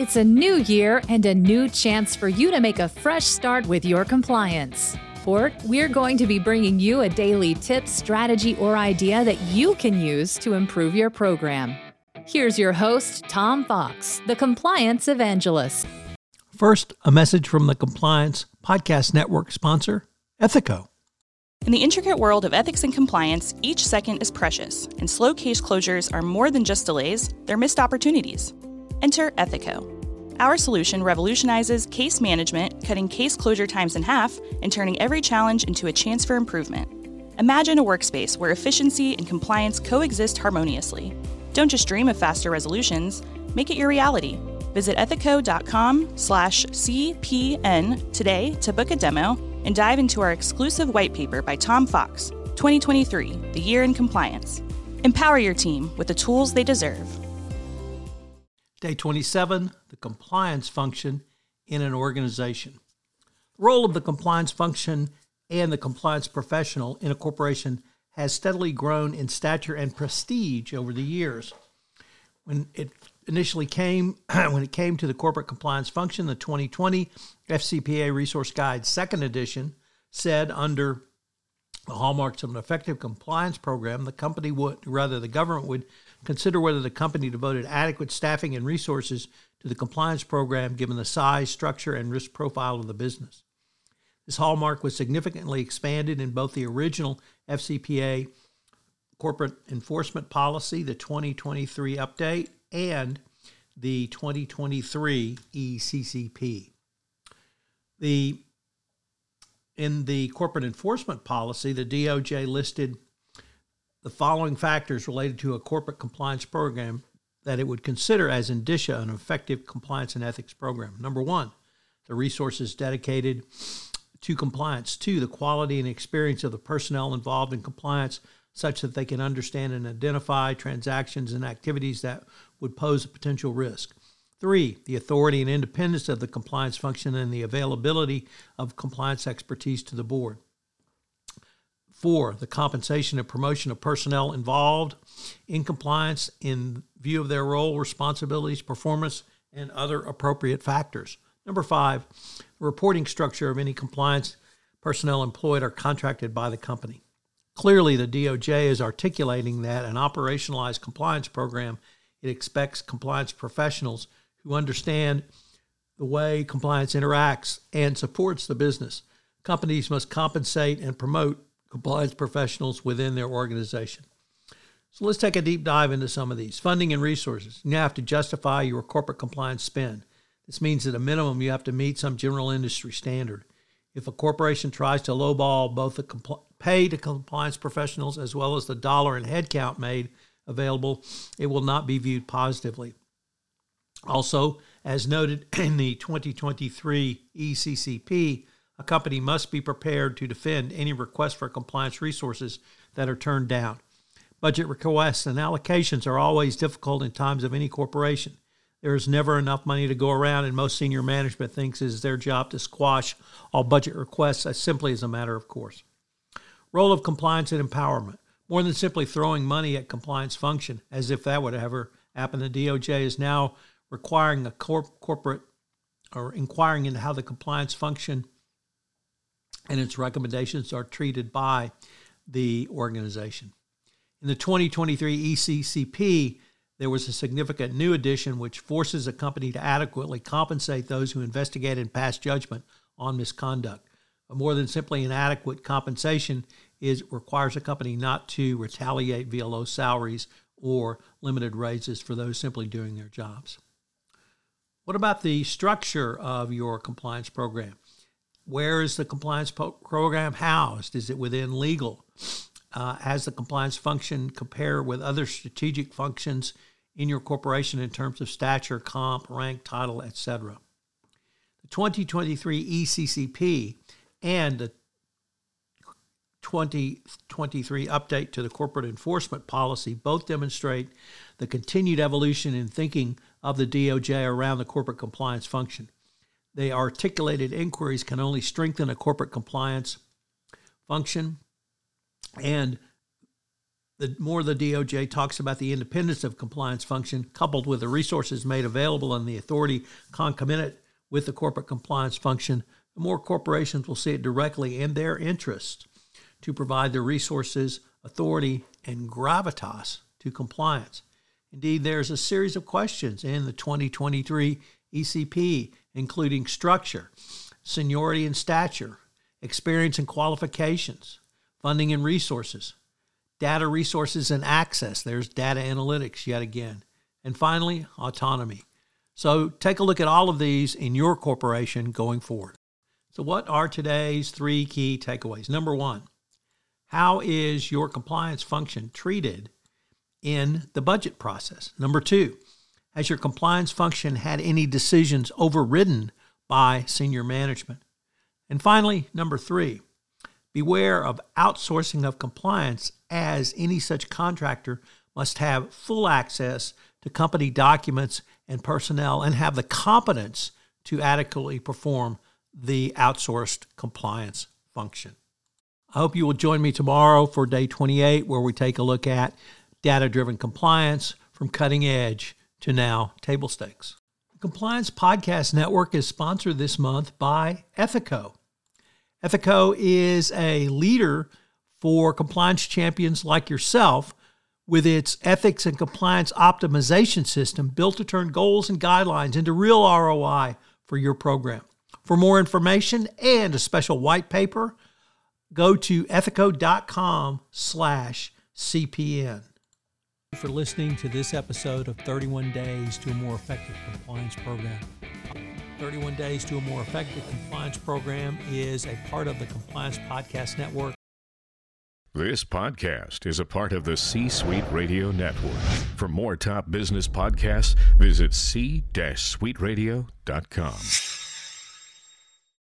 It's a new year and a new chance for you to make a fresh start with your compliance. For we're going to be bringing you a daily tip, strategy, or idea that you can use to improve your program. Here's your host, Tom Fox, the Compliance Evangelist. First, a message from the Compliance Podcast Network sponsor, Ethico. In the intricate world of ethics and compliance, each second is precious, and slow case closures are more than just delays, they're missed opportunities. Enter Ethico. Our solution revolutionizes case management, cutting case closure times in half and turning every challenge into a chance for improvement. Imagine a workspace where efficiency and compliance coexist harmoniously. Don't just dream of faster resolutions, make it your reality. Visit ethico.com slash CPN today to book a demo and dive into our exclusive white paper by Tom Fox, 2023, The Year in Compliance. Empower your team with the tools they deserve. Day 27 The Compliance Function in an Organization. The role of the compliance function and the compliance professional in a corporation has steadily grown in stature and prestige over the years. When it initially came, when it came to the corporate compliance function, the 2020 FCPA Resource Guide, second edition, said under the hallmarks of an effective compliance program, the company would, rather, the government would consider whether the company devoted adequate staffing and resources to the compliance program given the size, structure, and risk profile of the business. This hallmark was significantly expanded in both the original FCPA corporate enforcement policy, the 2023 update, and the 2023 ECCP. The in the corporate enforcement policy, the DOJ listed the following factors related to a corporate compliance program that it would consider as indicia an effective compliance and ethics program. Number one, the resources dedicated to compliance. Two, the quality and experience of the personnel involved in compliance such that they can understand and identify transactions and activities that would pose a potential risk. Three, the authority and independence of the compliance function and the availability of compliance expertise to the board. Four, the compensation and promotion of personnel involved in compliance in view of their role, responsibilities, performance, and other appropriate factors. Number five, the reporting structure of any compliance personnel employed or contracted by the company. Clearly, the DOJ is articulating that an operationalized compliance program it expects compliance professionals who understand the way compliance interacts and supports the business. Companies must compensate and promote compliance professionals within their organization. So let's take a deep dive into some of these. Funding and resources. You have to justify your corporate compliance spend. This means at a minimum you have to meet some general industry standard. If a corporation tries to lowball both the compl- pay to compliance professionals as well as the dollar and headcount made available, it will not be viewed positively. Also, as noted in the 2023 ECCP, a company must be prepared to defend any request for compliance resources that are turned down. Budget requests and allocations are always difficult in times of any corporation. There is never enough money to go around, and most senior management thinks it is their job to squash all budget requests as simply as a matter of course. Role of compliance and empowerment. More than simply throwing money at compliance function, as if that would ever happen, the DOJ is now requiring a corp- corporate or inquiring into how the compliance function and its recommendations are treated by the organization. In the 2023 ECCP, there was a significant new addition which forces a company to adequately compensate those who investigate and pass judgment on misconduct. But more than simply inadequate compensation is requires a company not to retaliate via low salaries or limited raises for those simply doing their jobs. What about the structure of your compliance program? Where is the compliance po- program housed? Is it within legal? Uh, has the compliance function compare with other strategic functions in your corporation in terms of stature, comp, rank, title, etc.? The 2023 ECCP and the 2023 update to the corporate enforcement policy both demonstrate the continued evolution in thinking of the DOJ around the corporate compliance function. They articulated inquiries can only strengthen a corporate compliance function, and the more the DOJ talks about the independence of compliance function, coupled with the resources made available and the authority concomitant with the corporate compliance function, the more corporations will see it directly in their interest to provide the resources, authority, and gravitas to compliance. Indeed, there's a series of questions in the 2023 ECP, including structure, seniority and stature, experience and qualifications, funding and resources, data resources and access. There's data analytics yet again. And finally, autonomy. So take a look at all of these in your corporation going forward. So, what are today's three key takeaways? Number one, how is your compliance function treated in the budget process? Number two, has your compliance function had any decisions overridden by senior management? And finally, number three, beware of outsourcing of compliance as any such contractor must have full access to company documents and personnel and have the competence to adequately perform the outsourced compliance function. I hope you will join me tomorrow for day 28, where we take a look at data driven compliance from cutting edge to now table stakes. The Compliance Podcast Network is sponsored this month by Ethico. Ethico is a leader for compliance champions like yourself with its ethics and compliance optimization system built to turn goals and guidelines into real ROI for your program. For more information and a special white paper, go to ethico.com slash CPN. For listening to this episode of 31 Days to a More Effective Compliance Program. 31 Days to a More Effective Compliance Program is a part of the Compliance Podcast Network. This podcast is a part of the C Suite Radio Network. For more top business podcasts, visit c-suiteradio.com.